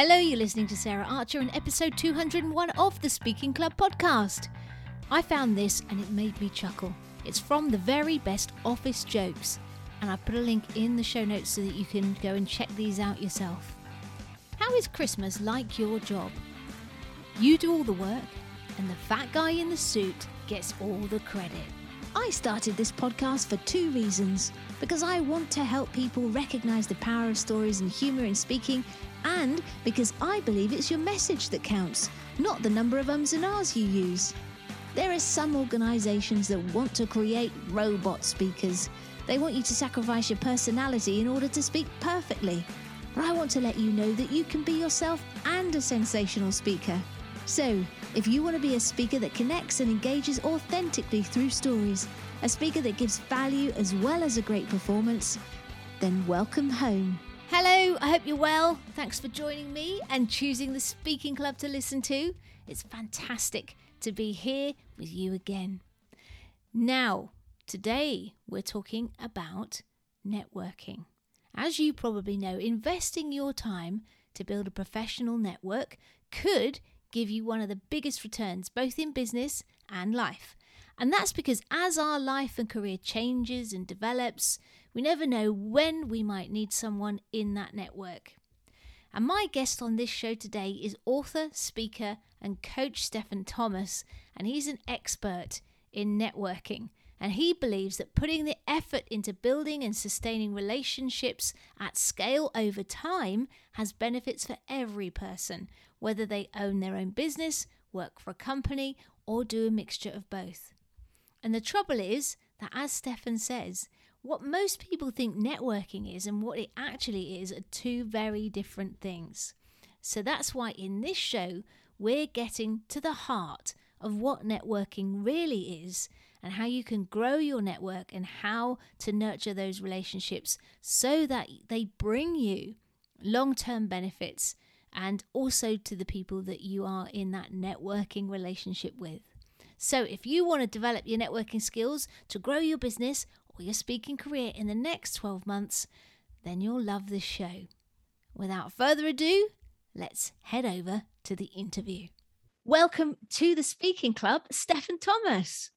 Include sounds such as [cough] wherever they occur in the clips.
Hello, you're listening to Sarah Archer in episode 201 of the Speaking Club podcast. I found this and it made me chuckle. It's from the very best office jokes, and I put a link in the show notes so that you can go and check these out yourself. How is Christmas like your job? You do all the work, and the fat guy in the suit gets all the credit. I started this podcast for two reasons because I want to help people recognize the power of stories and humor in speaking, and because I believe it's your message that counts, not the number of ums and ahs you use. There are some organizations that want to create robot speakers. They want you to sacrifice your personality in order to speak perfectly. But I want to let you know that you can be yourself and a sensational speaker. So, if you want to be a speaker that connects and engages authentically through stories, a speaker that gives value as well as a great performance, then welcome home. Hello, I hope you're well. Thanks for joining me and choosing the Speaking Club to listen to. It's fantastic to be here with you again. Now, today we're talking about networking. As you probably know, investing your time to build a professional network could give you one of the biggest returns, both in business and life. And that's because as our life and career changes and develops, we never know when we might need someone in that network. And my guest on this show today is author, speaker, and coach Stefan Thomas, and he's an expert in networking. And he believes that putting the effort into building and sustaining relationships at scale over time has benefits for every person, whether they own their own business, work for a company, or do a mixture of both. And the trouble is that, as Stefan says, what most people think networking is and what it actually is are two very different things. So that's why in this show, we're getting to the heart of what networking really is and how you can grow your network and how to nurture those relationships so that they bring you long term benefits and also to the people that you are in that networking relationship with. So, if you want to develop your networking skills to grow your business your speaking career in the next 12 months, then you'll love this show. Without further ado, let's head over to the interview. Welcome to the Speaking Club, Stefan Thomas.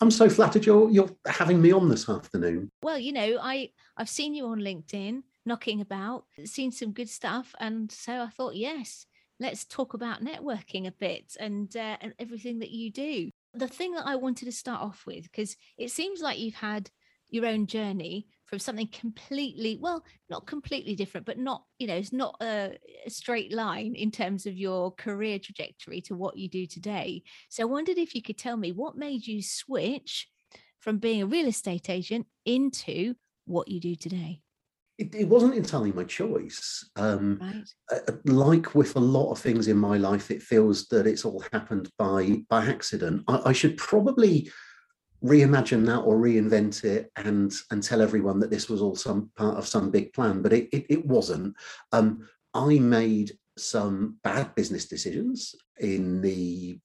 I'm so flattered you're you're having me on this afternoon. Well, you know, I I've seen you on LinkedIn knocking about, seen some good stuff. And so I thought, yes, let's talk about networking a bit and, uh, and everything that you do. The thing that I wanted to start off with, because it seems like you've had your own journey from something completely well not completely different but not you know it's not a, straight line in terms of your career trajectory to what you do today. So i wondered if you could tell me what made you switch from being a real estate agent into what you do today it, it, wasn't entirely my choice. Um, right. uh, like with a lot of things in my life, it feels that it's all happened by by accident. I, I, should probably reimagine that or reinvent it and and tell everyone that this was all some part of some big plan, but it it, it wasn't. Um, I made some bad business decisions in the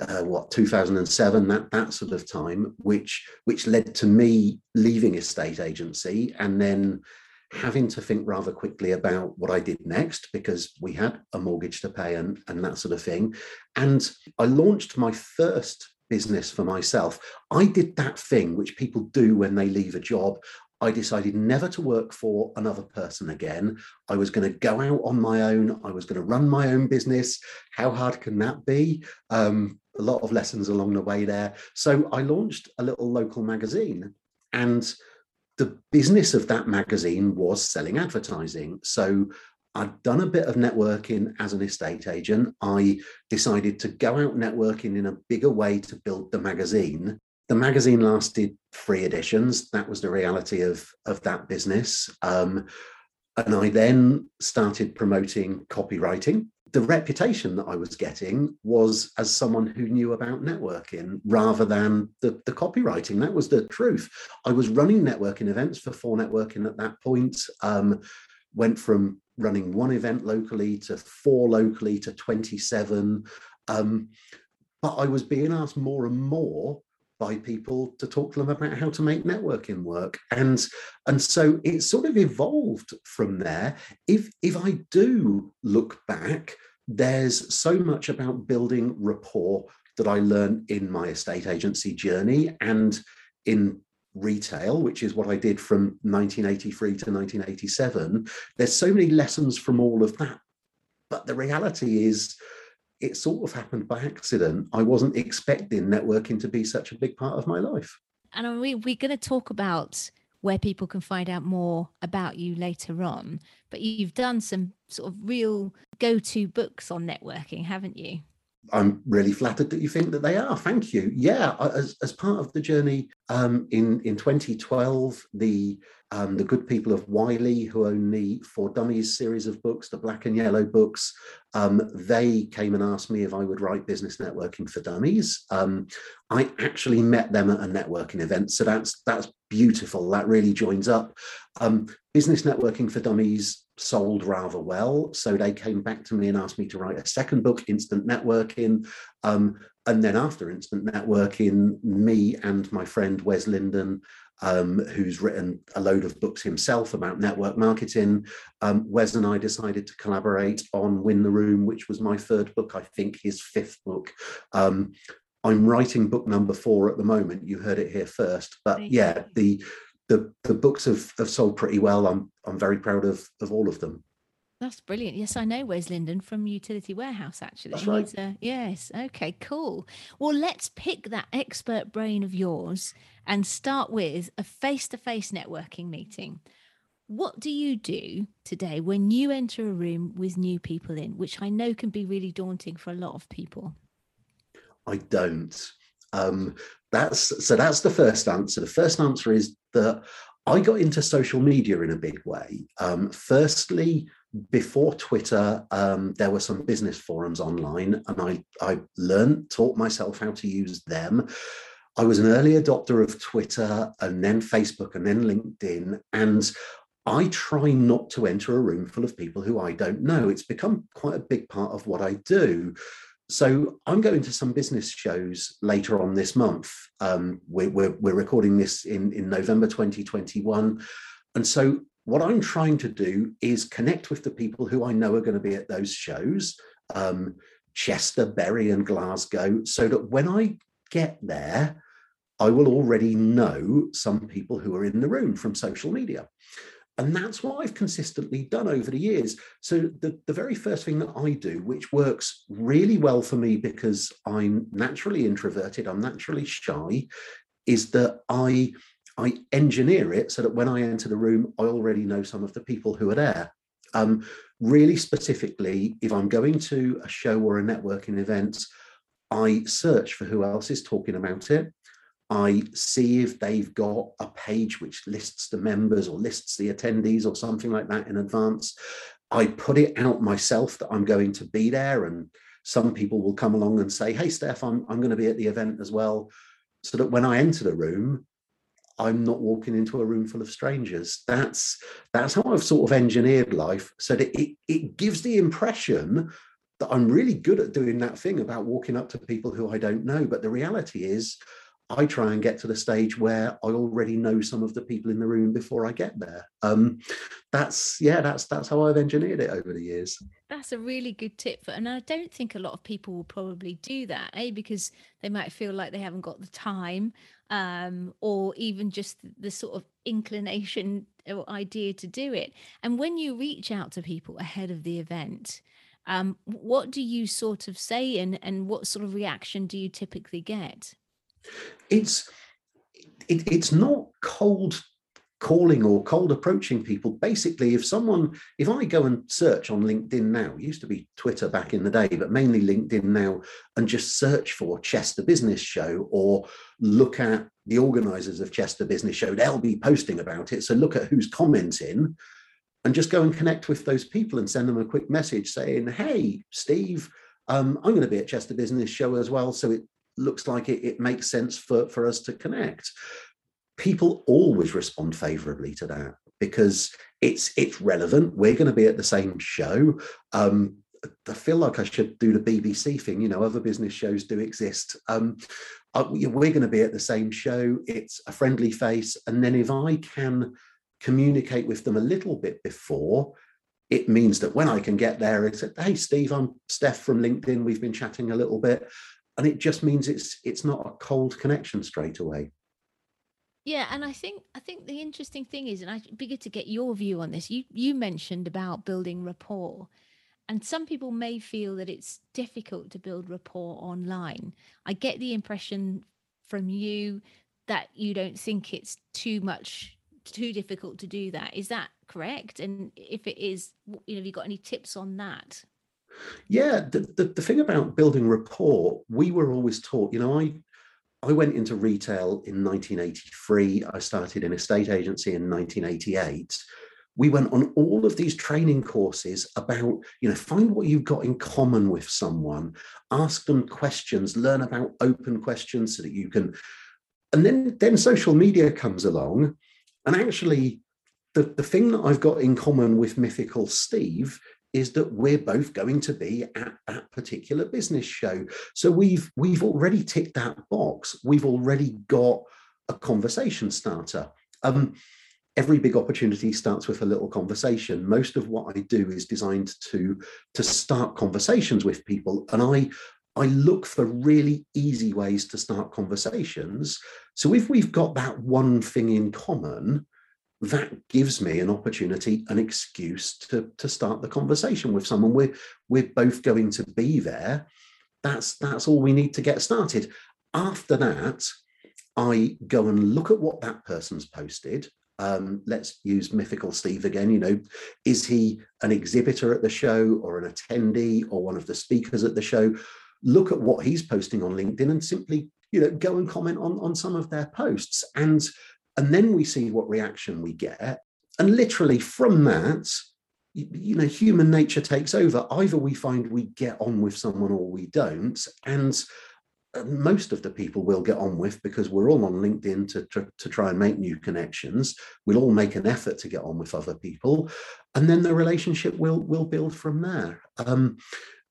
uh, what 2007 that that sort of time which which led to me leaving estate agency and then having to think rather quickly about what I did next because we had a mortgage to pay and, and that sort of thing. And I launched my first business for myself. I did that thing which people do when they leave a job. I decided never to work for another person again. I was going to go out on my own. I was going to run my own business. How hard can that be? Um, a lot of lessons along the way there. So I launched a little local magazine and the business of that magazine was selling advertising. So I'd done a bit of networking as an estate agent. I decided to go out networking in a bigger way to build the magazine. The magazine lasted three editions. That was the reality of, of that business. Um, and I then started promoting copywriting the reputation that I was getting was as someone who knew about networking rather than the, the copywriting. That was the truth. I was running networking events for 4Networking at that point. Um, went from running one event locally to four locally to 27. Um, but I was being asked more and more by people to talk to them about how to make networking work. And and so it sort of evolved from there. If if i do look back there's so much about building rapport that i learned in my estate agency journey and in retail which is what i did from 1983 to 1987 there's so many lessons from all of that. But the reality is it sort of happened by accident. I wasn't expecting networking to be such a big part of my life. And we, we're going to talk about where people can find out more about you later on. But you've done some sort of real go to books on networking, haven't you? I'm really flattered that you think that they are. Thank you. Yeah, as, as part of the journey um, in in 2012, the um, the good people of Wiley, who own the For Dummies series of books, the Black and Yellow books, um, they came and asked me if I would write business networking for dummies. Um, I actually met them at a networking event, so that's that's beautiful. That really joins up. Um, business networking for dummies sold rather well, so they came back to me and asked me to write a second book, Instant Networking. Um, and then after Instant Networking, me and my friend Wes Linden um, who's written a load of books himself about network marketing. Um, Wes and I decided to collaborate on Win the Room, which was my third book, I think his fifth book. Um, I'm writing book number four at the moment. You heard it here first, but yeah, the the the books have, have sold pretty well. I'm I'm very proud of of all of them. That's brilliant. Yes, I know Wes Linden from Utility Warehouse, actually. That's right. A, yes. Okay, cool. Well, let's pick that expert brain of yours and start with a face to face networking meeting. What do you do today when you enter a room with new people in, which I know can be really daunting for a lot of people? I don't. Um, that's so that's the first answer. The first answer is that I got into social media in a big way. Um, firstly, before Twitter, um, there were some business forums online, and I, I learned, taught myself how to use them. I was an early adopter of Twitter and then Facebook and then LinkedIn. And I try not to enter a room full of people who I don't know. It's become quite a big part of what I do. So I'm going to some business shows later on this month. Um, we're, we're, we're recording this in, in November 2021. And so what I'm trying to do is connect with the people who I know are going to be at those shows, um, Chester, Bury, and Glasgow, so that when I get there, I will already know some people who are in the room from social media. And that's what I've consistently done over the years. So, the, the very first thing that I do, which works really well for me because I'm naturally introverted, I'm naturally shy, is that I I engineer it so that when I enter the room, I already know some of the people who are there. Um, really specifically, if I'm going to a show or a networking event, I search for who else is talking about it. I see if they've got a page which lists the members or lists the attendees or something like that in advance. I put it out myself that I'm going to be there, and some people will come along and say, Hey, Steph, I'm, I'm going to be at the event as well. So that when I enter the room, I'm not walking into a room full of strangers. That's that's how I've sort of engineered life so that it, it gives the impression that I'm really good at doing that thing about walking up to people who I don't know. But the reality is I try and get to the stage where I already know some of the people in the room before I get there. Um, that's yeah, that's that's how I've engineered it over the years. That's a really good tip, for, and I don't think a lot of people will probably do that, eh? Because they might feel like they haven't got the time, um, or even just the sort of inclination or idea to do it. And when you reach out to people ahead of the event, um, what do you sort of say, and and what sort of reaction do you typically get? It's it, it's not cold calling or cold approaching people. Basically if someone if i go and search on linkedin now used to be twitter back in the day but mainly linkedin now and just search for chester business show or look at the organizers of chester business show they'll be posting about it. So look at who's commenting and just go and connect with those people and send them a quick message saying hey steve um, i'm going to be at chester business show as well. So it looks like it, it makes sense for, for us to connect. People always respond favorably to that because it's it's relevant. We're going to be at the same show. Um, I feel like I should do the BBC thing. You know, other business shows do exist. Um, I, we're going to be at the same show. It's a friendly face, and then if I can communicate with them a little bit before, it means that when I can get there, it's hey Steve, I'm Steph from LinkedIn. We've been chatting a little bit, and it just means it's it's not a cold connection straight away. Yeah, and I think I think the interesting thing is, and I'd be good to get your view on this. You you mentioned about building rapport, and some people may feel that it's difficult to build rapport online. I get the impression from you that you don't think it's too much too difficult to do that. Is that correct? And if it is, you know, have you got any tips on that? Yeah, the, the, the thing about building rapport, we were always taught, you know, I I went into retail in 1983. I started in a state agency in 1988. We went on all of these training courses about, you know, find what you've got in common with someone, ask them questions, learn about open questions so that you can. And then, then social media comes along. And actually, the, the thing that I've got in common with Mythical Steve is that we're both going to be at that particular business show. So we've we've already ticked that box. We've already got a conversation starter. Um, every big opportunity starts with a little conversation. Most of what I do is designed to to start conversations with people, and I I look for really easy ways to start conversations. So if we've got that one thing in common, that gives me an opportunity, an excuse to, to start the conversation with someone. We're, we're both going to be there. That's, that's all we need to get started. After that, I go and look at what that person's posted. Um, let's use Mythical Steve again. You know, is he an exhibitor at the show or an attendee or one of the speakers at the show? Look at what he's posting on LinkedIn and simply, you know, go and comment on, on some of their posts. And and then we see what reaction we get. And literally from that, you, know, human nature takes over. Either we find we get on with someone or we don't. And uh, most of the people we'll get on with because we're all on LinkedIn to, to, to, try and make new connections. We'll all make an effort to get on with other people. And then the relationship will will build from there. Um,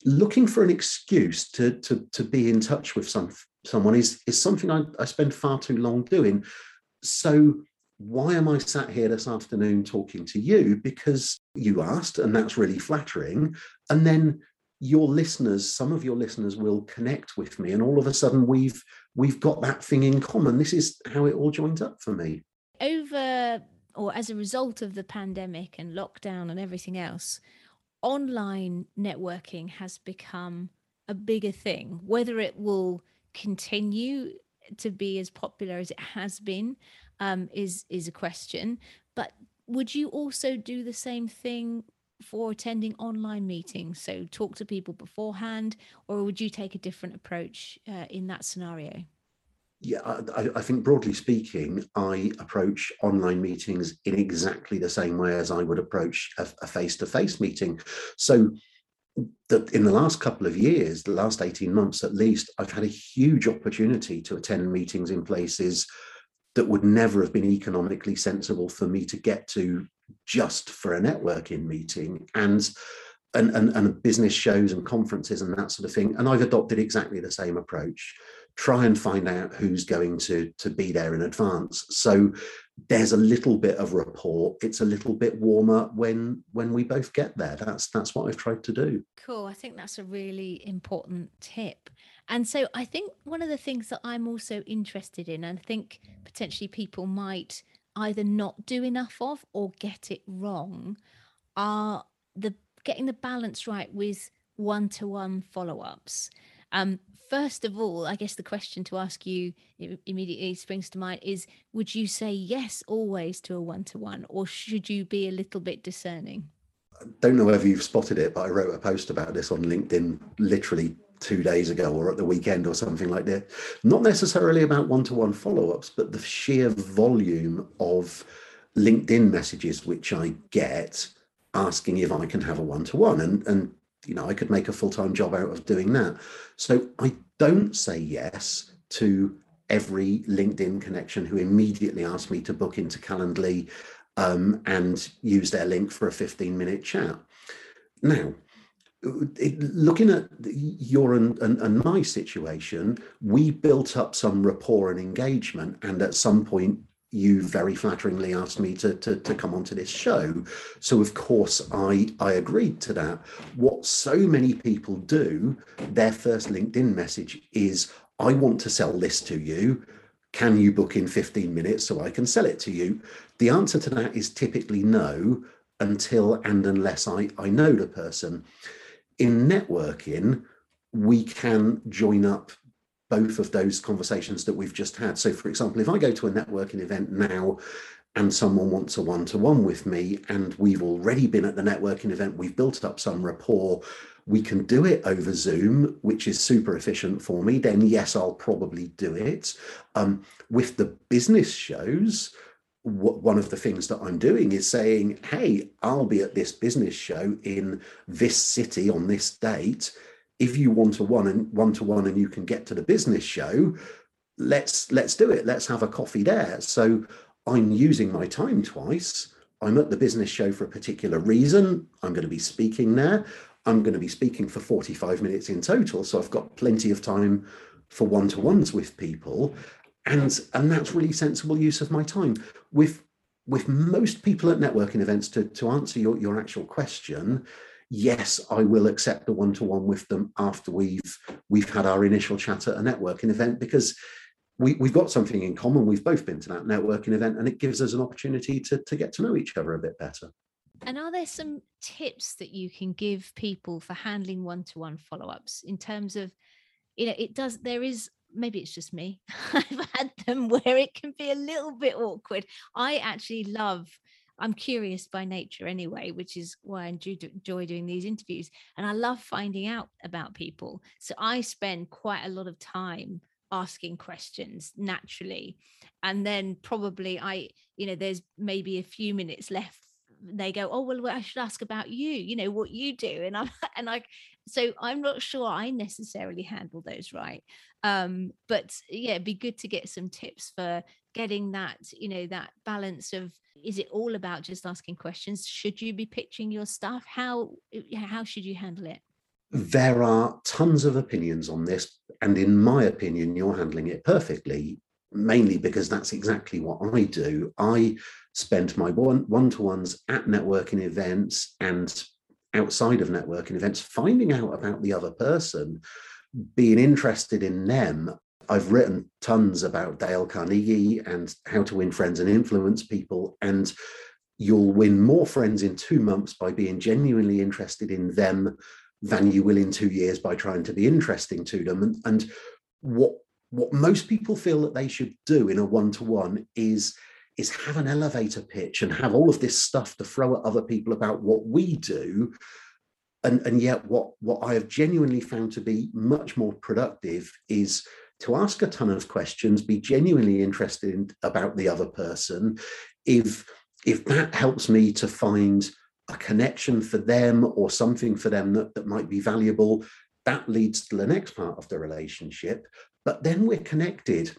looking for an excuse to, to, to be in touch with some, someone is, is something I, I spend far too long doing. So, why am I sat here this afternoon talking to you? Because you asked, and that's really flattering. And then your listeners, some of your listeners will connect with me, and all of a sudden we've we've got that thing in common. This is how it all joins up for me. Over or as a result of the pandemic and lockdown and everything else, online networking has become a bigger thing. Whether it will continue to be as popular as it has been um, is is a question. But would you also do the same thing for attending online meetings? So talk to people beforehand, or would you take a different approach uh, in that scenario? Yeah, I, I, think broadly speaking, I approach online meetings in exactly the same way as I would approach a face to face meeting. So that in the last couple of years, the last 18 months at least, I've had a huge opportunity to attend meetings in places that would never have been economically sensible for me to get to just for a networking meeting and and, and, and business shows and conferences and that sort of thing. And I've adopted exactly the same approach. Try and find out who's going to, to be there in advance. So there's a little bit of rapport. It's a little bit warmer when when we both get there. That's that's what i've tried to do. Cool. I think that's a really important tip. And so i think one of the things that i'm also interested in and i think potentially people might either not do enough of or get it wrong are the getting the balance right with one-to-one follow-ups. Um, first of all, I guess the question to ask you immediately springs to mind is would you say yes always to a one to one, or should you be a little bit discerning? I don't know whether you've spotted it, but I wrote a post about this on LinkedIn literally two days ago or at the weekend or something like that. Not necessarily about one to one follow ups, but the sheer volume of LinkedIn messages which I get asking if I can have a one to one. And and you know, I could make a full time job out of doing that. So I don't say yes to every LinkedIn connection who immediately asks me to book into Calendly um, and use their link for a 15 minute chat. Now, it, looking at your and, and, and, my situation, we built up some rapport and engagement. And at some point, you very flatteringly asked me to, to, to come onto this show. So, of course, I, I agreed to that. What so many people do, their first LinkedIn message is, I want to sell this to you. Can you book in 15 minutes so I can sell it to you? The answer to that is typically no until and unless I, I know the person in networking, we can join up both of those conversations that we've just had. So, for example, if I go to a networking event now and someone wants a one to one with me, and we've already been at the networking event, we've built up some rapport, we can do it over Zoom, which is super efficient for me, then yes, I'll probably do it. Um, with the business shows, one of the things that I'm doing is saying, hey, I'll be at this business show in this city on this date. If you want a one and one to one and you can get to the business show, let's let's do it. Let's have a coffee there. So I'm using my time twice. I'm at the business show for a particular reason. I'm going to be speaking there. I'm going to be speaking for 45 minutes in total. So I've got plenty of time for one to ones with people and and that's really sensible use of my time with with most people at networking events to to answer your, your actual question yes i will accept the one-to-one with them after we've we've had our initial chat at a networking event because we, we've got something in common we've both been to that networking event and it gives us an opportunity to, to get to know each other a bit better and are there some tips that you can give people for handling one-to-one follow-ups in terms of you know it does there is maybe it's just me. [laughs] I've had them where it can be a little bit awkward. I actually love I'm curious by nature anyway, which is why I enjoy doing these interviews. And I love finding out about people. So I spend quite a lot of time asking questions naturally. And then probably I, you know, there's maybe a few minutes left. They go, oh well, I should ask about you. You know what you do, and I'm [laughs] and I, so I'm not sure I necessarily handle those right um but yeah it'd be good to get some tips for getting that you know that balance of is it all about just asking questions? Should you be pitching your stuff? How how should you handle it? There are tons of opinions on this and in my opinion you're handling it perfectly mainly because that's exactly what i do. I spend my one one-to-ones at networking events and outside of networking events finding out about the other person being interested in them, I've written tons about Dale Carnegie and how to win friends and influence people. And you'll win more friends in two months by being genuinely interested in them than you will in two years by trying to be interesting to them. And, and what what most people feel that they should do in a one-to-one is is have an elevator pitch and have all of this stuff to throw at other people about what we do and and yet what what i have genuinely found to be much more productive is to ask a ton of questions be genuinely interested in, about the other person. If if that helps me to find a connection for them or something for them that, that might be valuable that leads to the next part of the relationship. But then we're connected.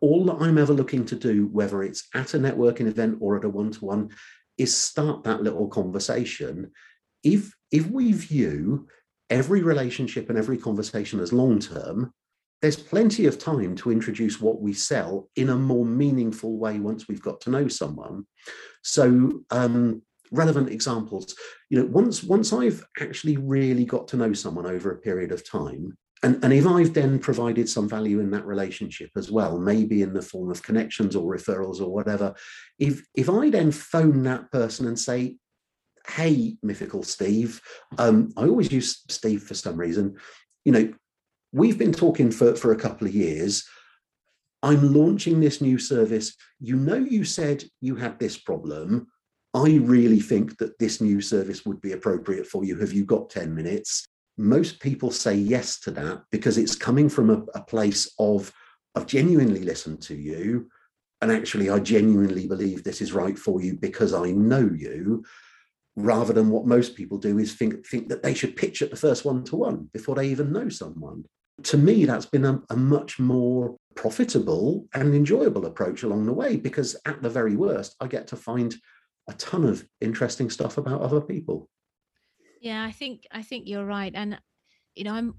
All that i'm ever looking to do whether it's at a networking event or at a one-to-one is start that little conversation. If if we view every relationship and every conversation as long term, there's plenty of time to introduce what we sell in a more meaningful way once we've got to know someone. So, um, relevant examples, you know, once once I've actually really got to know someone over a period of time, and, and if I've then provided some value in that relationship as well, maybe in the form of connections or referrals or whatever, if if I then phone that person and say, hey, mythical Steve. Um, I always use Steve for some reason. You know, we've been talking for, for a couple of years. I'm launching this new service. You know, you said you had this problem. I really think that this new service would be appropriate for you. Have you got 10 minutes? Most people say yes to that because it's coming from a, a place of, I've genuinely listened to you. And actually, I genuinely believe this is right for you because I know you rather than what most people do is think think that they should pitch at the first one to one before they even know someone to me that's been a, a, much more profitable and enjoyable approach along the way because at the very worst i get to find a ton of interesting stuff about other people Yeah, I think I think you're right, and you know, I'm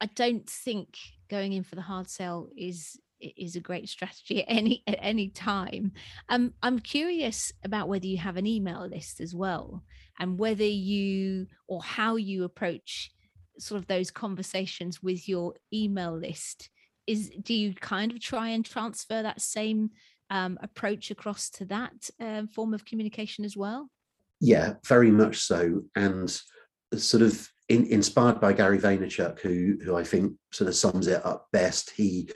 I don't think going in for the hard sell is is a great strategy at any at any time. Um, I'm curious about whether you have an email list as well, and whether you or how you approach sort of those conversations with your email list. Is do you kind of try and transfer that same um, approach across to that uh, form of communication as well? Yeah, very much so, and sort of in, inspired by Gary Vaynerchuk, who who I think sort of sums it up best. He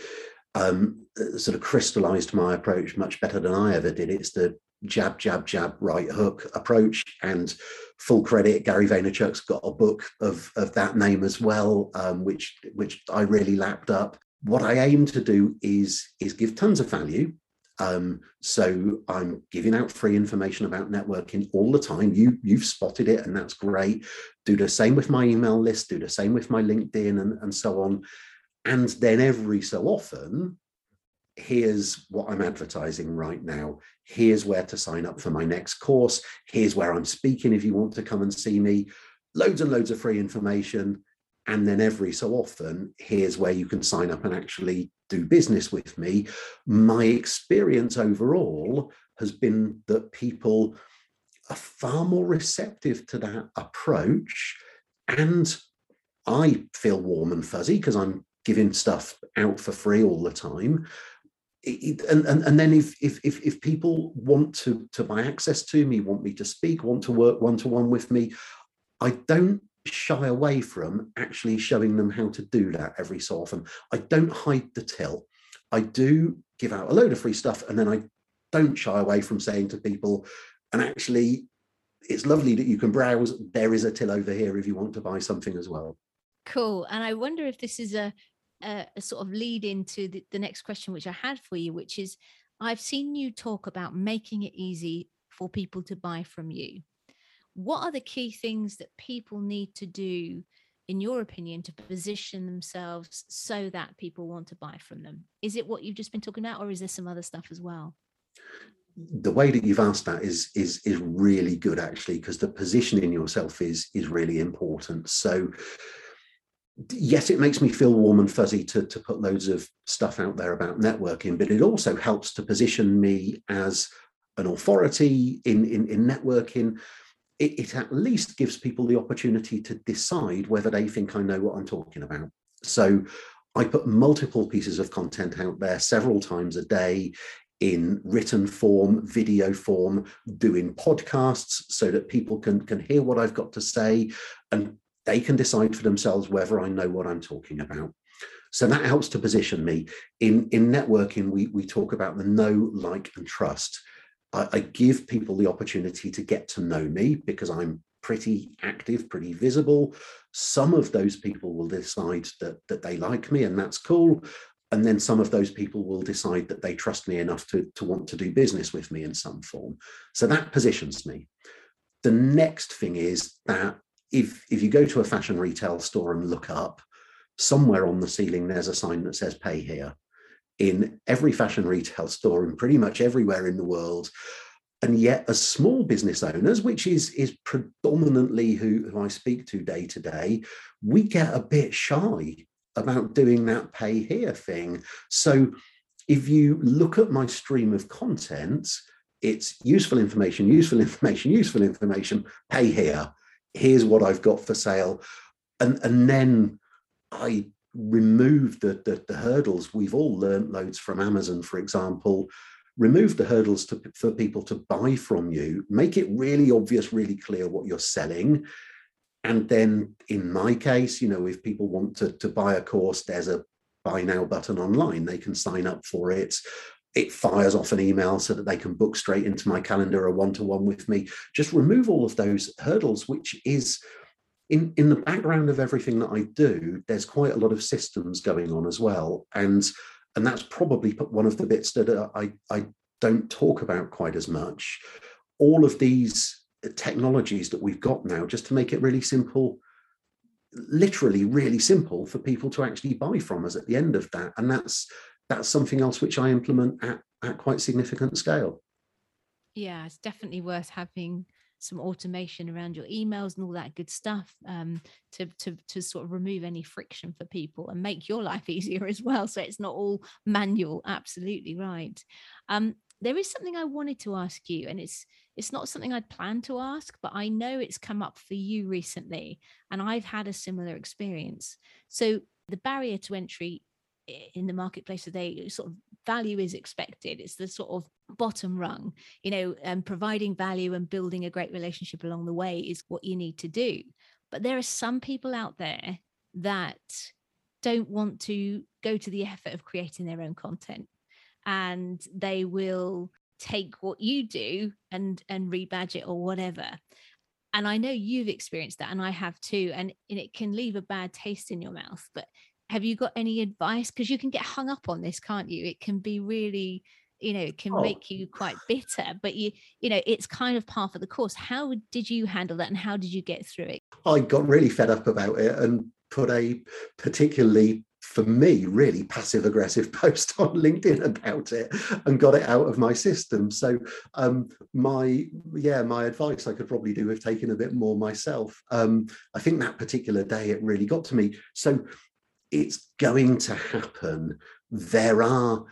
um, sort of crystallized my approach much better than I ever did. It's the jab, jab, jab, right hook approach. And full credit, Gary Vaynerchuk's got a book of, of that name as well, um, which which I really lapped up. What I aim to do is is give tons of value. Um, so I'm giving out free information about networking all the time. You you've spotted it, and that's great. Do the same with my email list. Do the same with my LinkedIn, and, and so on. And then every so often, here's what I'm advertising right now. Here's where to sign up for my next course. Here's where I'm speaking if you want to come and see me. Loads and loads of free information. And then every so often, here's where you can sign up and actually do business with me. My experience overall has been that people are far more receptive to that approach. And I feel warm and fuzzy because I'm giving stuff out for free all the time. It, and, and and then if, if if if people want to to buy access to me, want me to speak, want to work one to one with me, I don't shy away from actually showing them how to do that every so often. I don't hide the till. I do give out a load of free stuff, and then I don't shy away from saying to people, and actually, it's lovely that you can browse. There is a till over here if you want to buy something as well. Cool. And I wonder if this is a a, a sort of lead into the, the next question, which I had for you, which is I've seen you talk about making it easy for people to buy from you. What are the key things that people need to do, in your opinion, to position themselves so that people want to buy from them? Is it what you've just been talking about, or is there some other stuff as well? the way that you've asked that is is is really good actually because the positioning yourself is is really important so yes, it makes me feel warm and fuzzy to, to put loads of stuff out there about networking, but it also helps to position me as an authority in, in, in networking. It, it at least gives people the opportunity to decide whether they think I know what I'm talking about. So I put multiple pieces of content out there several times a day in written form, video form, doing podcasts so that people can, can hear what I've got to say and they can decide for themselves whether I know what I'm talking about. So that helps to position me. In, in networking, we, we talk about the know, like, and trust. I, I give people the opportunity to get to know me because I'm pretty active, pretty visible. Some of those people will decide that, that they like me, and that's cool. And then some of those people will decide that they trust me enough to, to want to do business with me in some form. So that positions me. The next thing is that if if you go to a fashion retail store and look up, somewhere on the ceiling there's a sign that says "Pay here." In every fashion retail store and pretty much everywhere in the world, and yet as small business owners which is is predominantly who, who i speak to day to day we get a bit shy about doing that pay here thing. So if you look at my stream of content it's useful information useful [laughs] information useful information pay here here's what I've got for sale. And, and then I remove the, the, the hurdles. We've all learned loads from Amazon, for example. Remove the hurdles to, for people to buy from you. Make it really obvious, really clear what you're selling. And then in my case, you know, if people want to, to buy a course, there's a buy now button online. They can sign up for it it fires off an email so that they can book straight into my calendar a one-to-one with me. Just remove all of those hurdles which is in in the background of everything that i do there's quite a lot of systems going on as well. And and that's probably one of the bits that uh, i i don't talk about quite as much. All of these technologies that we've got now just to make it really simple literally really simple for people to actually buy from us at the end of that. And that's that's something else which I implement at, at quite significant scale. Yeah, it's definitely worth having some automation around your emails and all that good stuff um, to, to to sort of remove any friction for people and make your life [laughs] easier as well so it's not all manual. Absolutely right. Um, there is something i wanted to ask you and it's it's not something i'd planned to ask but i know it's come up for you recently and i've had a similar experience. So the barrier to entry in the marketplace today sort of value is expected. It's the sort of bottom rung you know and providing value and building a great relationship along the way is what you need to do. But there are some people out there that don't want to go to the effort of creating their own content and they will take what you do and and rebadge it or whatever. And i know you've experienced that and i have too and, and it can leave a bad taste in your mouth but have you got any advice? Because you can get hung up on this can't you? It can be really you know it can oh. make you quite bitter but you you know it's kind of part of the course. How did you handle that and how did you get through it? I got really fed up about it and put a particularly for me really passive aggressive [laughs] post on linkedin about it and got it out of my system. So um my yeah my advice i could probably do with taking a bit more myself um i think that particular day it really got to me. So it's going to happen. There are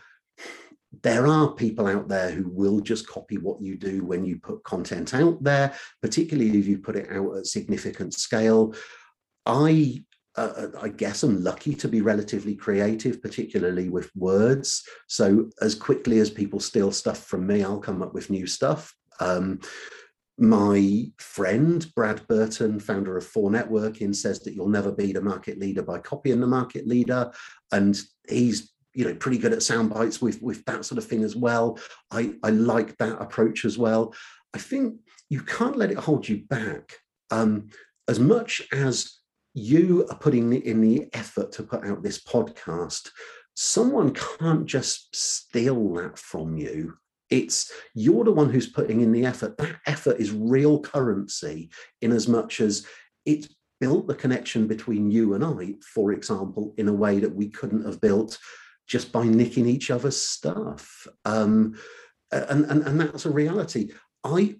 there are people out there who will just copy what you do when you put content out there, particularly if you put it out at significant scale. I uh, I guess I'm lucky to be relatively creative, particularly with words. So as quickly as people steal stuff from me, I'll come up with new stuff. Um, my friend Brad Burton, founder of 4Networking, says that you'll never beat a market leader by copying the market leader, and he's you know pretty good at sound bites with with that sort of thing as well. I I like that approach as well. I think you can't let it hold you back. Um, as much as you are putting in the effort to put out this podcast, someone can't just steal that from you it's you're the one who's putting in the effort. That effort is real currency in as much as it's built the connection between you and I, for example, in a way that we couldn't have built just by nicking each other's stuff. Um, and, and, and that's a reality. I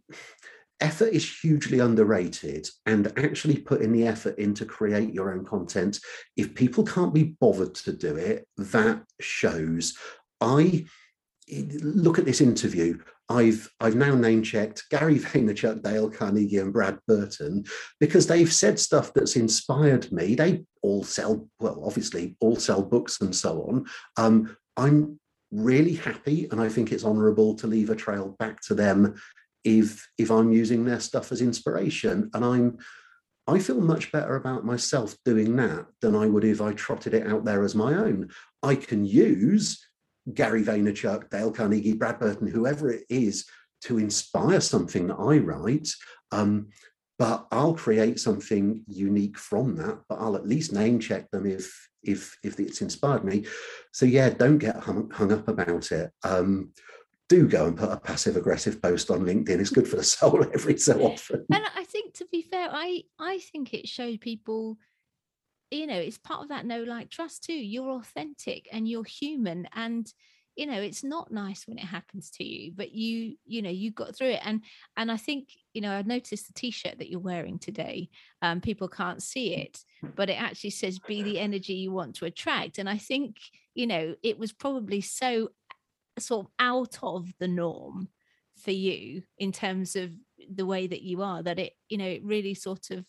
effort is hugely underrated and actually putting the effort in to create your own content if people can't be bothered to do it that shows i look at this interview. I've I've now name checked Gary Vaynerchuk, Dale Carnegie, and Brad Burton because they've said stuff that's inspired me. They all sell well, obviously, all sell books and so on. Um, I'm really happy, and I think it's honourable to leave a trail back to them if if I'm using their stuff as inspiration. And I'm I feel much better about myself doing that than I would if I trotted it out there as my own. I can use Gary Vaynerchuk, Dale Carnegie, Brad Burton, whoever it is, to inspire something that I write. Um, but I'll create something unique from that. But I'll at least name check them if if if it's inspired me. So yeah, don't get hung, hung up about it. Um, do go and put a passive aggressive post on LinkedIn. It's good for the [laughs] soul every so often. And I think, to be fair, I I think it showed people you know it's part of that no like trust too. You're authentic and you're human and you know it's not nice when it happens to you but you you know you got through it. And and i think you know i noticed the t-shirt that you're wearing today um people can't see it but it actually says be the energy you want to attract. And i think you know it was probably so sort of out of the norm for you in terms of the way that you are that it you know it really sort of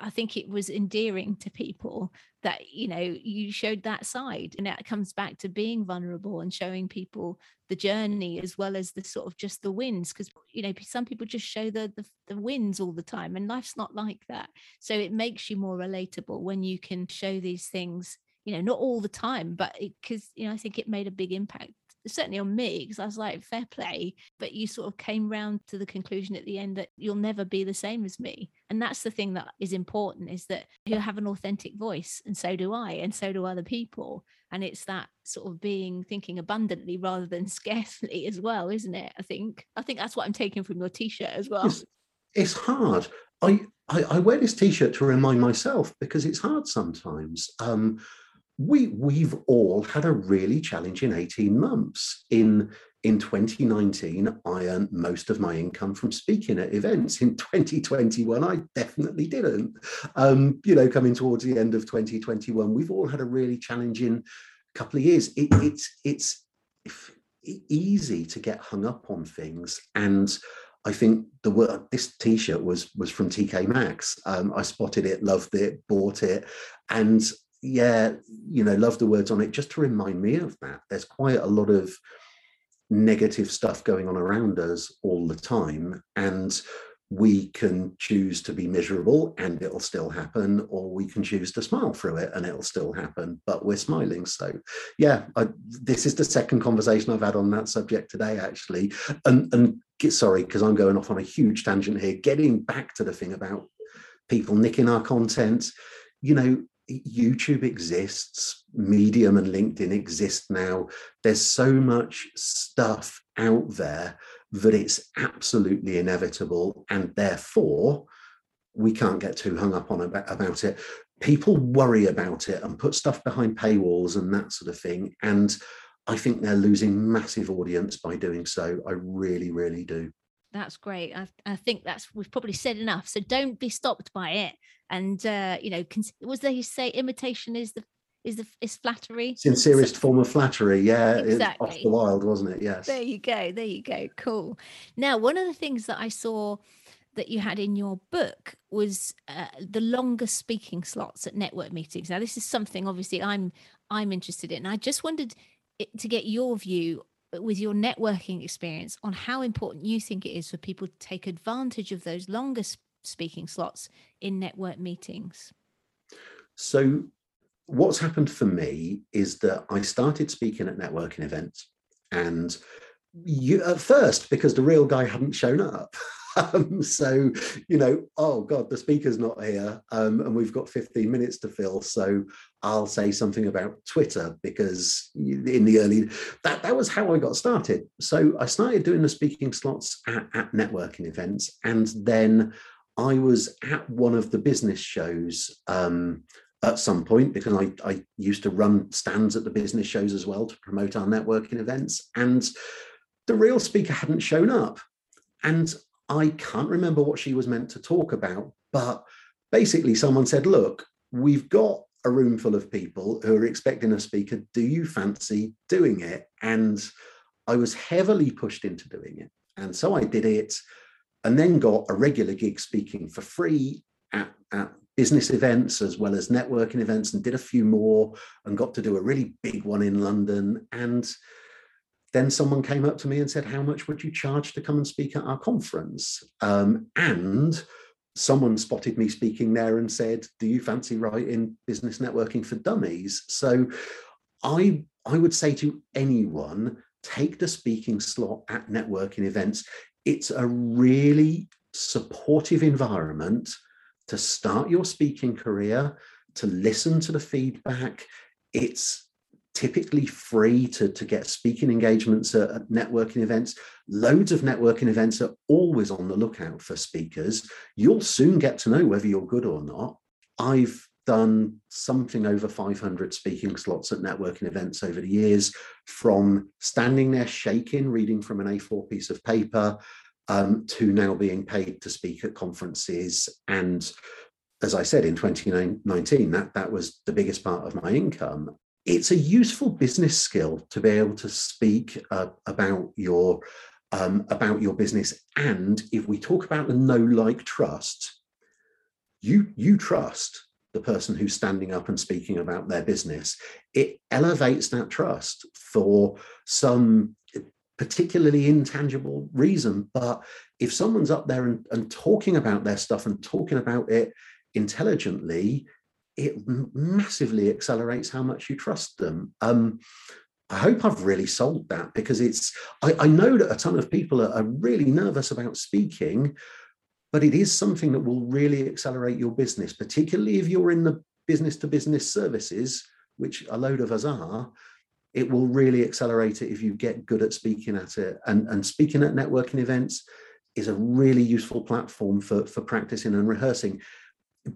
I think it was endearing to people that you know you showed that side, and it comes back to being vulnerable and showing people the journey as well as the sort of just the wins, because you know some people just show the, the the wins all the time, and life's not like that. So it makes you more relatable when you can show these things. You know, not all the time, but because you know, I think it made a big impact certainly on me because I was like fair play but you sort of came round to the conclusion at the end that you'll never be the same as me. And that's the thing that is important is that you have an authentic voice and so do I and so do other people. And it's that sort of being thinking abundantly rather than [laughs] scarcely as well isn't it I think? I think that's what I'm taking from your t-shirt as well. It's, hard. I, I I wear this t-shirt to remind myself because it's hard sometimes. Um we we've all had a really challenging 18 months in in 2019, I earned most of my income from speaking at events. In 2021, I definitely didn't. Um, you know, coming towards the end of 2021, we've all had a really challenging couple of years. It, it's it's easy to get hung up on things, and I think the word this T-shirt was was from TK Maxx. Um, I spotted it, loved it, bought it, and yeah, you know, love the words on it just to remind me of that. There's quite a lot of negative stuff going on around us all the time and we can choose to be miserable and it'll still happen or we can choose to smile through it and it'll still happen but we're smiling. So yeah I, this is the second conversation i've had on that subject today actually. And and get sorry because i'm going off on a huge tangent here. Getting back to the thing about people nicking our content you know YouTube exists, Medium and LinkedIn exist now. There's so much stuff out there that it's absolutely inevitable. And therefore, we can't get too hung up on about, it. People worry about it and put stuff behind paywalls and that sort of thing. And I think they're losing massive audience by doing so. I really, really do. That's great. I, I think that's we've probably said enough. So don't be stopped by it. And uh, you know, cons- was they say imitation is the is the is flattery? Sincerest so, form of flattery yeah exactly. off the wild wasn't it? Yes. There you go there you go cool. Now one of the things that i saw that you had in your book was uh, the longer speaking slots at network meetings. Now this is something obviously i'm i'm interested in. I just wanted to get your view with your networking experience on how important you think it is for people to take advantage of those longer speaking slots in network meetings? So, what's happened for me is that I started speaking at networking events, and you, at first, because the real guy hadn't shown up. [laughs] Um, so, you know, oh God, the speaker's not here, um, and we've got 15 minutes to fill. So I'll say something about Twitter because in the early that that was how I got started. So I started doing the speaking slots at, at networking events, and then I was at one of the business shows um, at some point because I, I used to run stands at the business shows as well to promote our networking events. And the real speaker hadn't shown up. And I can't remember what she was meant to talk about, but basically someone said, Look, we've got a room full of people who are expecting a speaker. Do you fancy doing it? And I was heavily pushed into doing it. And so I did it and then got a regular gig speaking for free at, at business events as well as networking events and did a few more and got to do a really big one in London. And then someone came up to me and said, How much would you charge to come and speak at our conference? Um, and someone spotted me speaking there and said, Do you fancy writing business networking for dummies? So I I would say to anyone, take the speaking slot at networking events it's a really supportive environment to start your speaking career, to listen to the feedback. It's typically free to, to get speaking engagements at, at, networking events. Loads of networking events are always on the lookout for speakers. You'll soon get to know whether you're good or not. I've done something over 500 speaking slots at networking events over the years, from standing there shaking, reading from an A4 piece of paper, um, to now being paid to speak at conferences. And as I said, in 2019, that, that was the biggest part of my income. It's a useful business skill to be able to speak uh, about your um, about your business. And if we talk about the no like trust, you you trust the person who's standing up and speaking about their business, it elevates that trust for some particularly intangible reason. But if someone's up there and, and talking about their stuff and talking about it intelligently, it massively accelerates how much you trust them. Um, I hope I've really sold that because it's, I, I know that a ton of people are, are really nervous about speaking, but it is something that will really accelerate your business, particularly if you're in the business to business services, which a load of us are. It will really accelerate it if you get good at speaking at it. And, and speaking at networking events is a really useful platform for, for practicing and rehearsing.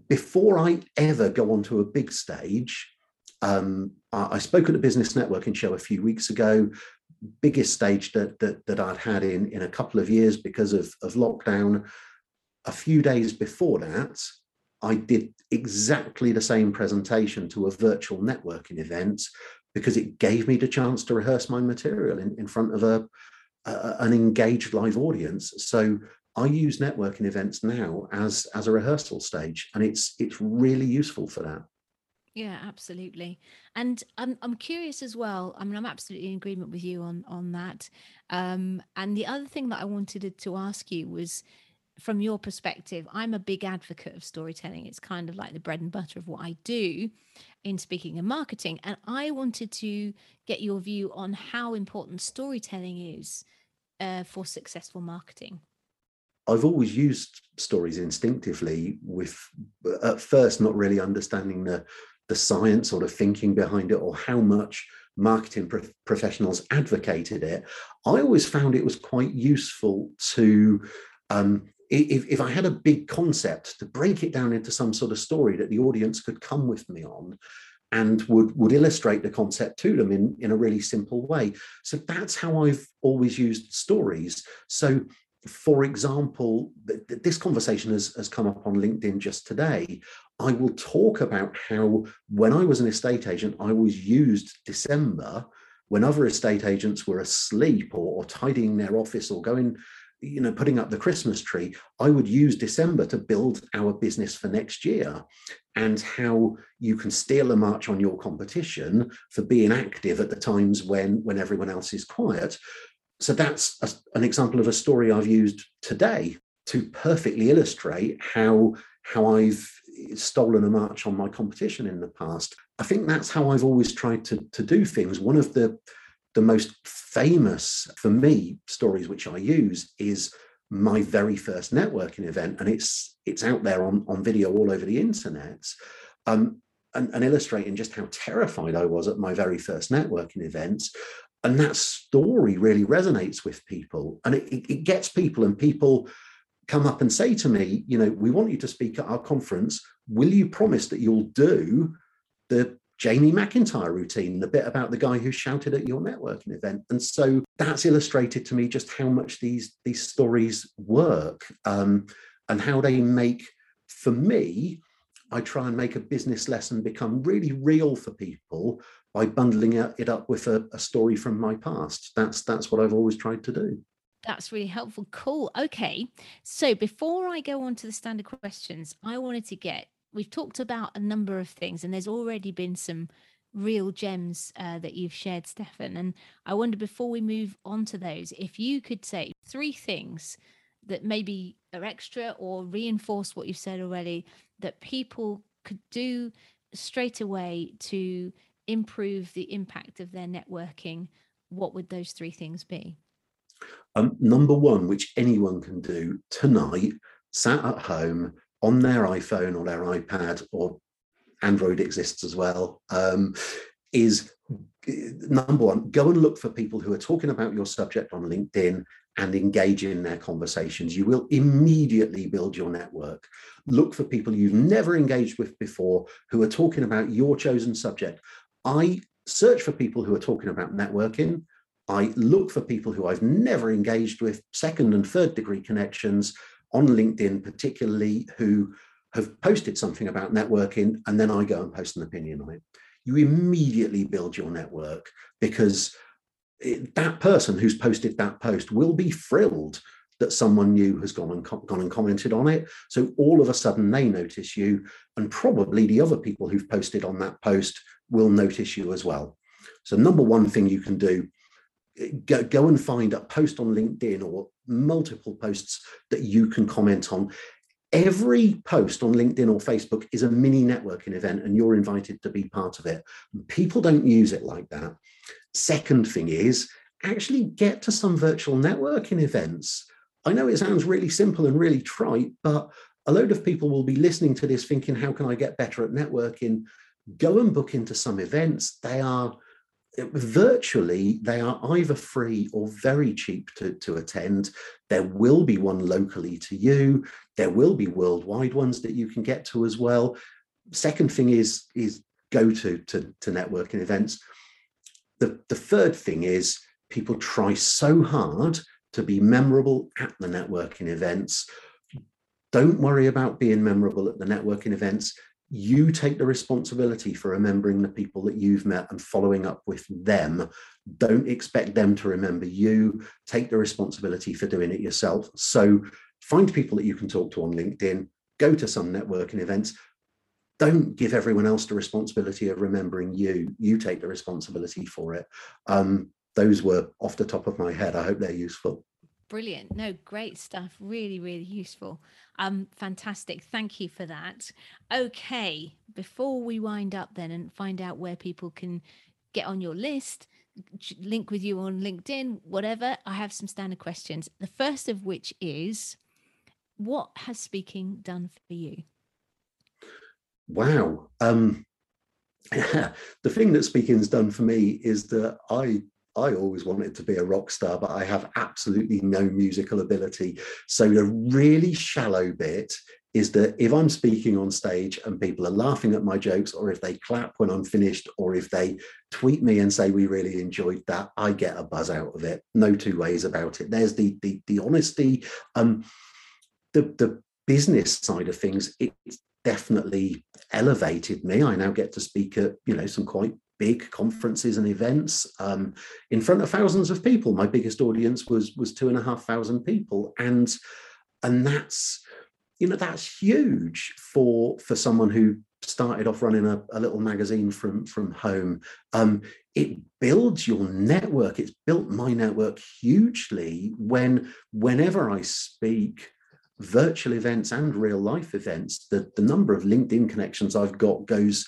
Before I ever go onto a big stage, um, I spoke at a business networking show a few weeks ago. biggest stage that that, that I'd had in in a couple of years because of, of lockdown. A few days before that, I did exactly the same presentation to a virtual networking event because it gave me the chance to rehearse my material in, in front of a, a an engaged live audience. So I use networking events now as as a rehearsal stage, and it's it's really useful for that. Yeah, absolutely. And I'm I'm curious as well. I mean, I'm absolutely in agreement with you on on that. Um, and the other thing that I wanted to, to ask you was from your perspective, I'm a big advocate of storytelling. It's kind of like the bread and butter of what I do in speaking and marketing. And I wanted to get your view on how important storytelling is uh, for successful marketing. I've always used stories instinctively, with at first not really understanding the the science or the thinking behind it or how much marketing pro- professionals advocated it, I always found it was quite useful to, um, if, if I had a big concept, to break it down into some sort of story that the audience could come with me on and would would illustrate the concept to them in in a really simple way so that's how i've always used stories so for example, this conversation has, has come up on LinkedIn just today. I will talk about how when I was an estate agent, I was used December when other estate agents were asleep or, or tidying their office or going, you know, putting up the Christmas tree. I would use December to build our business for next year and how you can steal a march on your competition for being active at the times when when everyone else is quiet so that's a, an example of a story I've used today to perfectly illustrate how how I've stolen a march on my competition in the past. I think that's how I've always tried to, to do things. One of the the most famous for me stories which I use is my very first networking event, and it's it's out there on, on video all over the internet. Um, and, and, illustrating just how terrified I was at my very first networking event and that story really resonates with people and it, it, gets people and people come up and say to me you know we want you to speak at our conference will you promise that you'll do the jamie mcintyre routine the bit about the guy who shouted at your networking event and so that's illustrated to me just how much these these stories work um, and how they make for me I try and make a business lesson become really real for people by bundling it up with a, a story from my past. That's that's what I've always tried to do. That's really helpful. Cool. Okay. So before I go on to the standard questions, I wanted to get we've talked about a number of things, and there's already been some real gems uh, that you've shared, Stefan. And I wonder before we move on to those, if you could say three things that maybe are extra or reinforce what you've said already that people could do straight away to improve the impact of their networking, what would those three things be? Um, number one, which anyone can do tonight, sat at home on their iPhone or their iPad, or Android exists as well, um, is number one, go and look for people who are talking about your subject on LinkedIn and engage in their conversations. You will immediately build your network. Look for people you've never engaged with before who are talking about your chosen subject. I search for people who are talking about networking. I look for people who I've never engaged with, second and third degree connections on LinkedIn, particularly who have posted something about networking, and then I go and post an opinion on it. You immediately build your network because it, that person who's posted that post will be thrilled that someone new has gone and gone and commented on it. So all of a sudden they notice you, and probably the other people who've posted on that post will notice you as well. So number one thing you can do, go, go and find a post on LinkedIn or multiple posts that you can comment on. Every post on LinkedIn or Facebook is a mini networking event, and you're invited to be part of it. People don't use it like that. Second thing is actually get to some virtual networking events. I know it sounds really simple and really trite, but a load of people will be listening to this thinking, how can I get better at networking? Go and book into some events. They are virtually they are either free or very cheap to, to attend there will be one locally to you there will be worldwide ones that you can get to as well second thing is is go to to, to networking events the, the third thing is people try so hard to be memorable at the networking events. Don't worry about being memorable at the networking events. You take the responsibility for remembering the people that you've met and following up with them. Don't expect them to remember you. Take the responsibility for doing it yourself. So find people that you can talk to on LinkedIn, go to some networking events. Don't give everyone else the responsibility of remembering you. You take the responsibility for it. Um, those were off the top of my head. I hope they're useful. Brilliant. No, great stuff. Really, really useful. Um, fantastic. Thank you for that. Okay, before we wind up then and find out where people can get on your list, link with you on LinkedIn, whatever, I have some standard questions. The first of which is what has speaking done for you? Wow. Um, [laughs] the thing that speaking's done for me is that I I always wanted to be a rock star, but I have absolutely no musical ability. So the really shallow bit is that if I'm speaking on stage and people are laughing at my jokes, or if they clap when I'm finished, or if they tweet me and say we really enjoyed that, I get a buzz out of it. No two ways about it. There's the the, the honesty. Um, the the business side of things, it's definitely elevated me. I now get to speak at you know some quite big conferences and events um, in front of thousands of people. My biggest audience was was two and a half thousand people, and and that's you know that's huge for for someone who started off running a, a little magazine from from home. Um, it builds your network. It's built my network hugely when whenever I speak virtual events and real life events, the, the number of LinkedIn connections I've got goes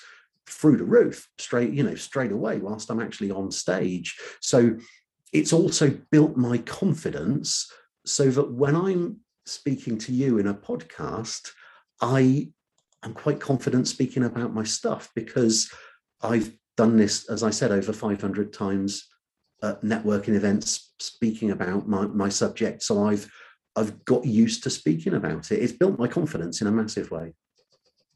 through the roof straight you know straight away whilst i'm actually on stage. So it's also built my confidence so that when i'm speaking to you in a podcast i am quite confident speaking about my stuff because i've done this as i said over 500 times at networking events speaking about my, my subject. So i've i've got used to speaking about it. It's built my confidence in a massive way.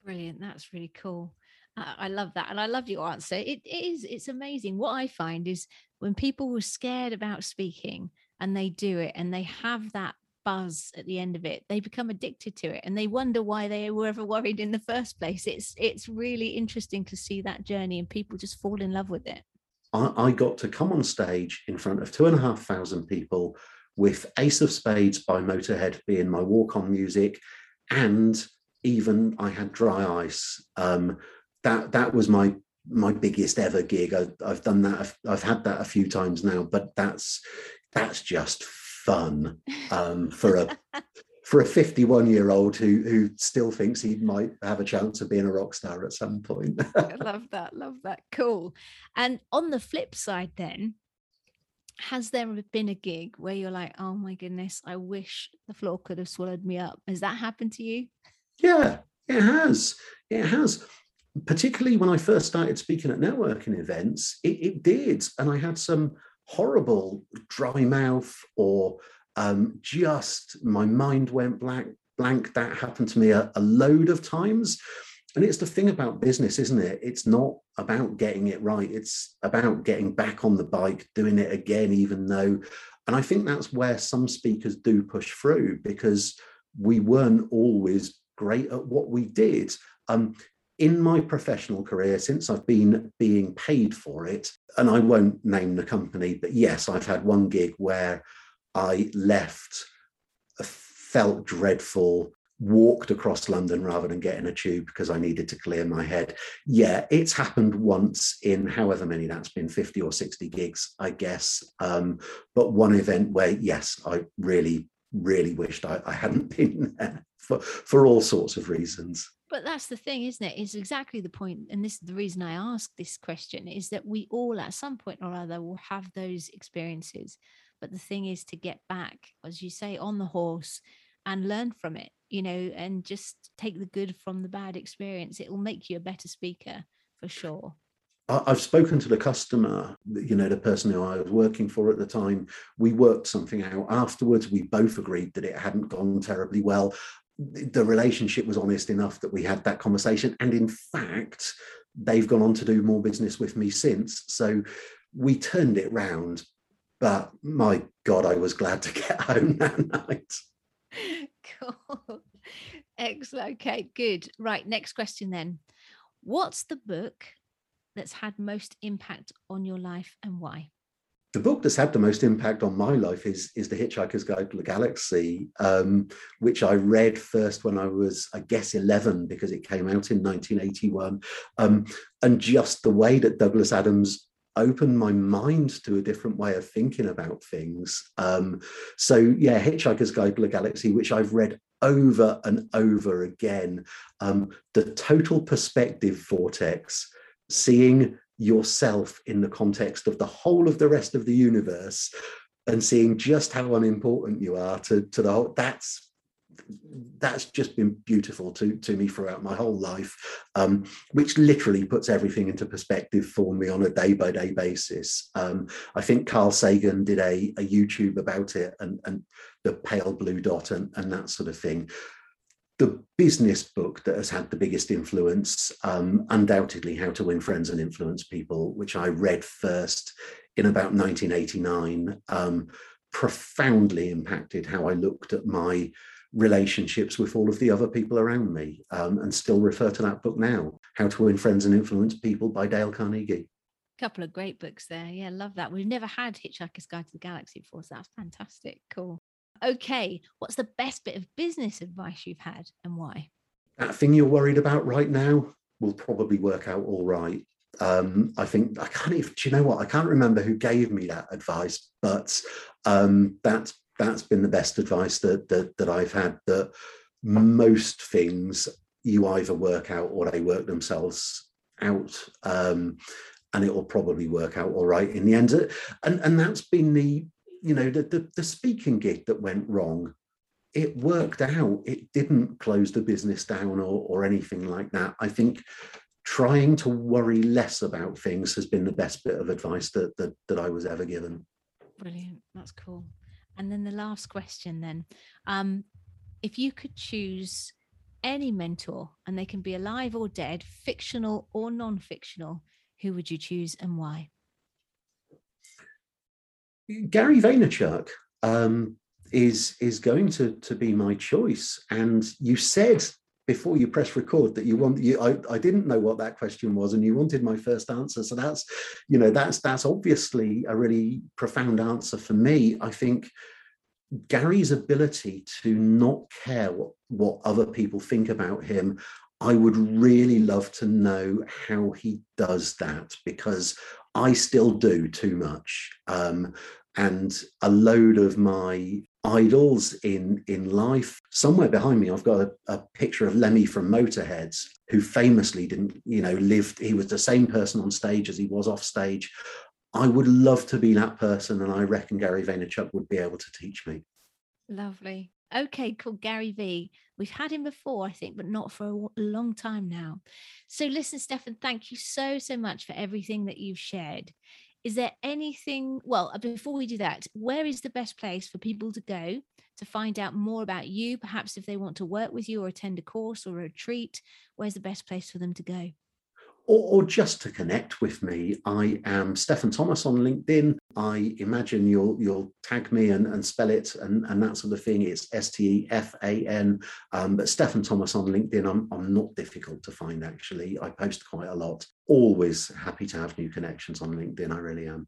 Brilliant. That's really cool I love that. And I love your answer. It, it is, it's amazing. What I find is when people were scared about speaking and they do it and they have that buzz at the end of it, they become addicted to it and they wonder why they were ever worried in the first place. It's it's really interesting to see that journey and people just fall in love with it. I, I got to come on stage in front of two and a half thousand people with Ace of Spades by Motorhead being my walk-on music, and even I had dry ice. Um, that that was my my biggest ever gig. I, I've done that. I've, I've, had that a few times now, but that's that's just fun um, for a [laughs] for a 51 year old who who still thinks he might have a chance of being a rock star at some point. I [laughs] love that. Love that. Cool. And on the flip side, then. Has there been a gig where you're like, oh my goodness, I wish the floor could have swallowed me up? Has that happened to you? Yeah, it has. It has particularly when I first started speaking at networking events, it, it did. And I had some horrible dry mouth or um, just my mind went blank. Blank. That happened to me a, a load of times. And it's the thing about business, isn't it? It's not about getting it right. It's about getting back on the bike, doing it again, even though. And I think that's where some speakers do push through because we weren't always great at what we did. Um, in my professional career, since I've been being paid for it, and I won't name the company, but yes, I've had one gig where I left, felt dreadful, walked across London rather than getting a tube because I needed to clear my head. Yeah, it's happened once in however many that's been 50 or 60 gigs, I guess. Um, but one event where, yes, I really, really wished I, I hadn't [laughs] been there for, for all sorts of reasons but that's the thing isn't it? it is exactly the point and this is the reason i ask this question is that we all at some point or other will have those experiences but the thing is to get back as you say on the horse and learn from it you know and just take the good from the bad experience it will make you a better speaker for sure I've spoken to the customer, you know, the person who I was working for at the time. We worked something out afterwards. We both agreed that it hadn't gone terribly well the relationship was honest enough that we had that conversation. And in fact, they've gone on to do more business with me since. So we turned it round. but my God, I was glad to get [laughs] home that night. [laughs] Cool. Excellent. Okay, good. Right. Next question then. What's the book that's had most impact on your life and why? The book that's had the most impact on my life is is the Hitchhiker's Guide to the Galaxy, um, which I read first when I was, I guess, eleven because it came out in 1981, um, and just the way that Douglas Adams opened my mind to a different way of thinking about things. Um, so yeah, Hitchhiker's Guide to the Galaxy, which I've read over and over again, um, the total perspective vortex, seeing yourself in the context of the whole of the rest of the universe and seeing just how unimportant you are to, to the whole that's that's just been beautiful to, to me throughout my whole life, um, which literally puts everything into perspective for me on a day by day basis. Um, I think Carl Sagan did a, a YouTube about it and, and the pale blue dot and, and that sort of thing the business book that has had the biggest influence, um, undoubtedly, How to Win Friends and Influence People, which I read first in about 1989, um, profoundly impacted how I looked at my relationships with all of the other people around me, um, and still refer to that book now, How to Win Friends and Influence People by Dale Carnegie. A couple of great books there. Yeah, love that. We've never had Hitchhiker's Guide to the Galaxy before, so that's fantastic. Cool. Okay, what's the best bit of business advice you've had and why? That thing you're worried about right now will probably work out all right. Um, I think I can't even. Do you know what? I can't remember who gave me that advice, but um, that's that's been the best advice that that, that I've had. That most things you either work out or they work themselves out. Um, and it will probably work out all right in the end. And and that's been the you know, the, the, the speaking gig that went wrong, it worked out. It didn't close the business down or, or anything like that. I think trying to worry less about things has been the best bit of advice that, that, that I was ever given. Brilliant. That's cool. And then the last question then. Um, if you could choose any mentor, and they can be alive or dead, fictional or non-fictional, who would you choose and why? Gary Vaynerchuk um, is is going to to be my choice. And you said before you press record that you want you I, I didn't know what that question was and you wanted my first answer so that's you know that's that's obviously a really profound answer for me i think gary's ability to not care what what other people think about him i would really love to know how he does that because I still do too much. Um, and a load of my idols in in life. Somewhere behind me, I've got a, a, picture of Lemmy from Motorheads, who famously didn't, you know, lived. He was the same person on stage as he was off stage. I would love to be that person, and I reckon Gary Vaynerchuk would be able to teach me. Lovely. Okay, called Gary V. We've had him before, I think, but not for a long time now. So, listen, Stefan, thank you so, so much for everything that you've shared. Is there anything, well, uh, before we do that, where is the best place for people to go to find out more about you? Perhaps if they want to work with you or attend a course or a retreat, where's the best place for them to go? Or, just to connect with me, I am Stefan Thomas on LinkedIn. I imagine you'll you'll tag me and, and spell it and, and that sort of thing. It's S T E F A N. Um, but Stefan Thomas on LinkedIn, I'm, I'm not difficult to find actually. I post quite a lot. Always happy to have new connections on LinkedIn. I really am.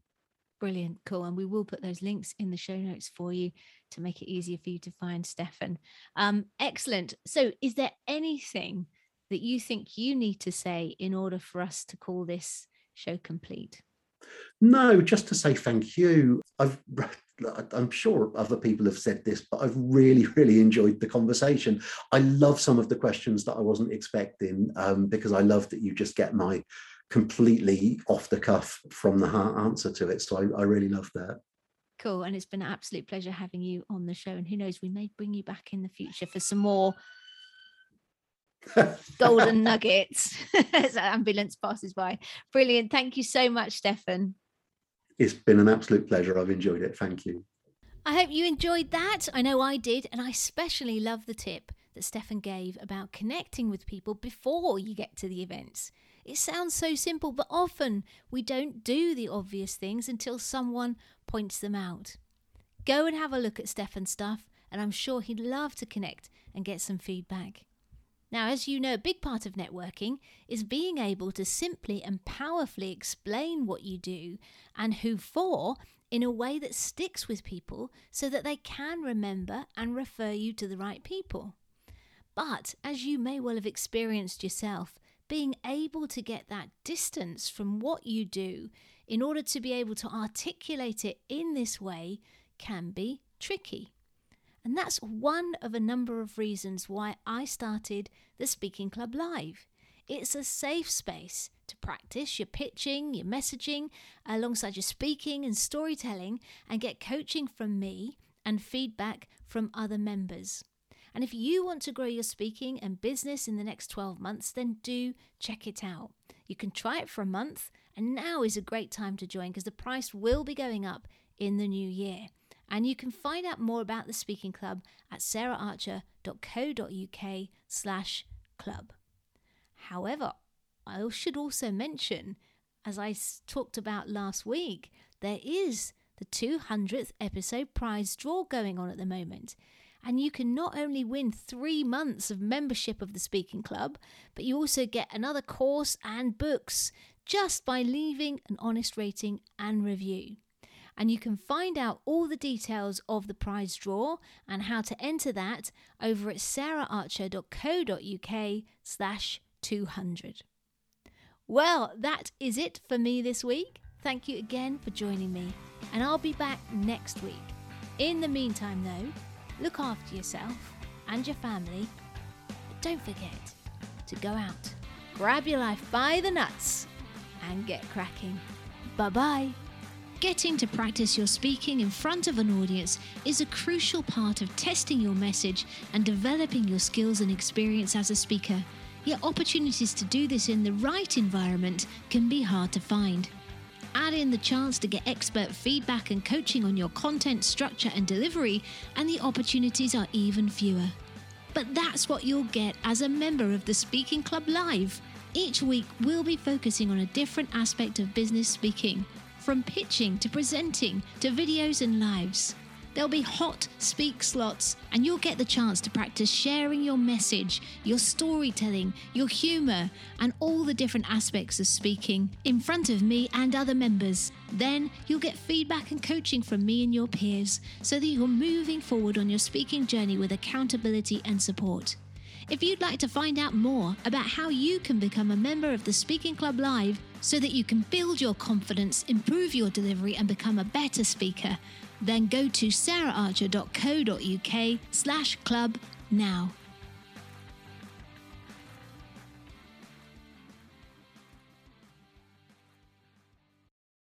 Brilliant, cool. And we will put those links in the show notes for you to make it easier for you to find Stefan. Um, excellent. So, is there anything that you think you need to say in order for us to call this show complete? No, just to say thank you. I've [laughs] I'm sure other people have said this, but I've really, really enjoyed the conversation. I love some of the questions that I wasn't expecting um, because I love that you just get my completely off the cuff from the heart answer to it. So I, I really love that. Cool. And it's been an absolute pleasure having you on the show. And who knows, we may bring you back in the future for some more golden [laughs] nuggets [laughs] as ambulance passes by. Brilliant. Thank you so much, Stefan. It's been an absolute pleasure. I've enjoyed it. Thank you. I hope you enjoyed that. I know I did. And I especially love the tip that Stefan gave about connecting with people before you get to the events. It sounds so simple, but often we don't do the obvious things until someone points them out. Go and have a look at Stefan's stuff, and I'm sure he'd love to connect and get some feedback. Now, as you know, a big part of networking is being able to simply and powerfully explain what you do and who for in a way that sticks with people so that they can remember and refer you to the right people. But as you may well have experienced yourself, being able to get that distance from what you do in order to be able to articulate it in this way can be tricky. And that's one of a number of reasons why I started the Speaking Club Live. It's a safe space to practice your pitching, your messaging, alongside your speaking and storytelling, and get coaching from me and feedback from other members. And if you want to grow your speaking and business in the next 12 months, then do check it out. You can try it for a month, and now is a great time to join because the price will be going up in the new year. And you can find out more about the Speaking Club at saraharcher.co.uk slash club. However, I should also mention, as I talked about last week, there is the 200th episode prize draw going on at the moment. And you can not only win three months of membership of the Speaking Club, but you also get another course and books just by leaving an honest rating and review. And you can find out all the details of the prize draw and how to enter that over at saraharcher.co.uk slash 200. Well, that is it for me this week. Thank you again for joining me, and I'll be back next week. In the meantime, though, look after yourself and your family, but don't forget to go out, grab your life by the nuts, and get cracking. Bye bye. Getting to practice your speaking in front of an audience is a crucial part of testing your message and developing your skills and experience as a speaker. Yet, opportunities to do this in the right environment can be hard to find. Add in the chance to get expert feedback and coaching on your content, structure, and delivery, and the opportunities are even fewer. But that's what you'll get as a member of the Speaking Club Live. Each week, we'll be focusing on a different aspect of business speaking, from pitching to presenting to videos and lives. There'll be hot speak slots, and you'll get the chance to practice sharing your message, your storytelling, your humour, and all the different aspects of speaking in front of me and other members. Then you'll get feedback and coaching from me and your peers so that you're moving forward on your speaking journey with accountability and support. If you'd like to find out more about how you can become a member of the Speaking Club Live so that you can build your confidence, improve your delivery, and become a better speaker, then go to saraharcher.co.uk slash club now.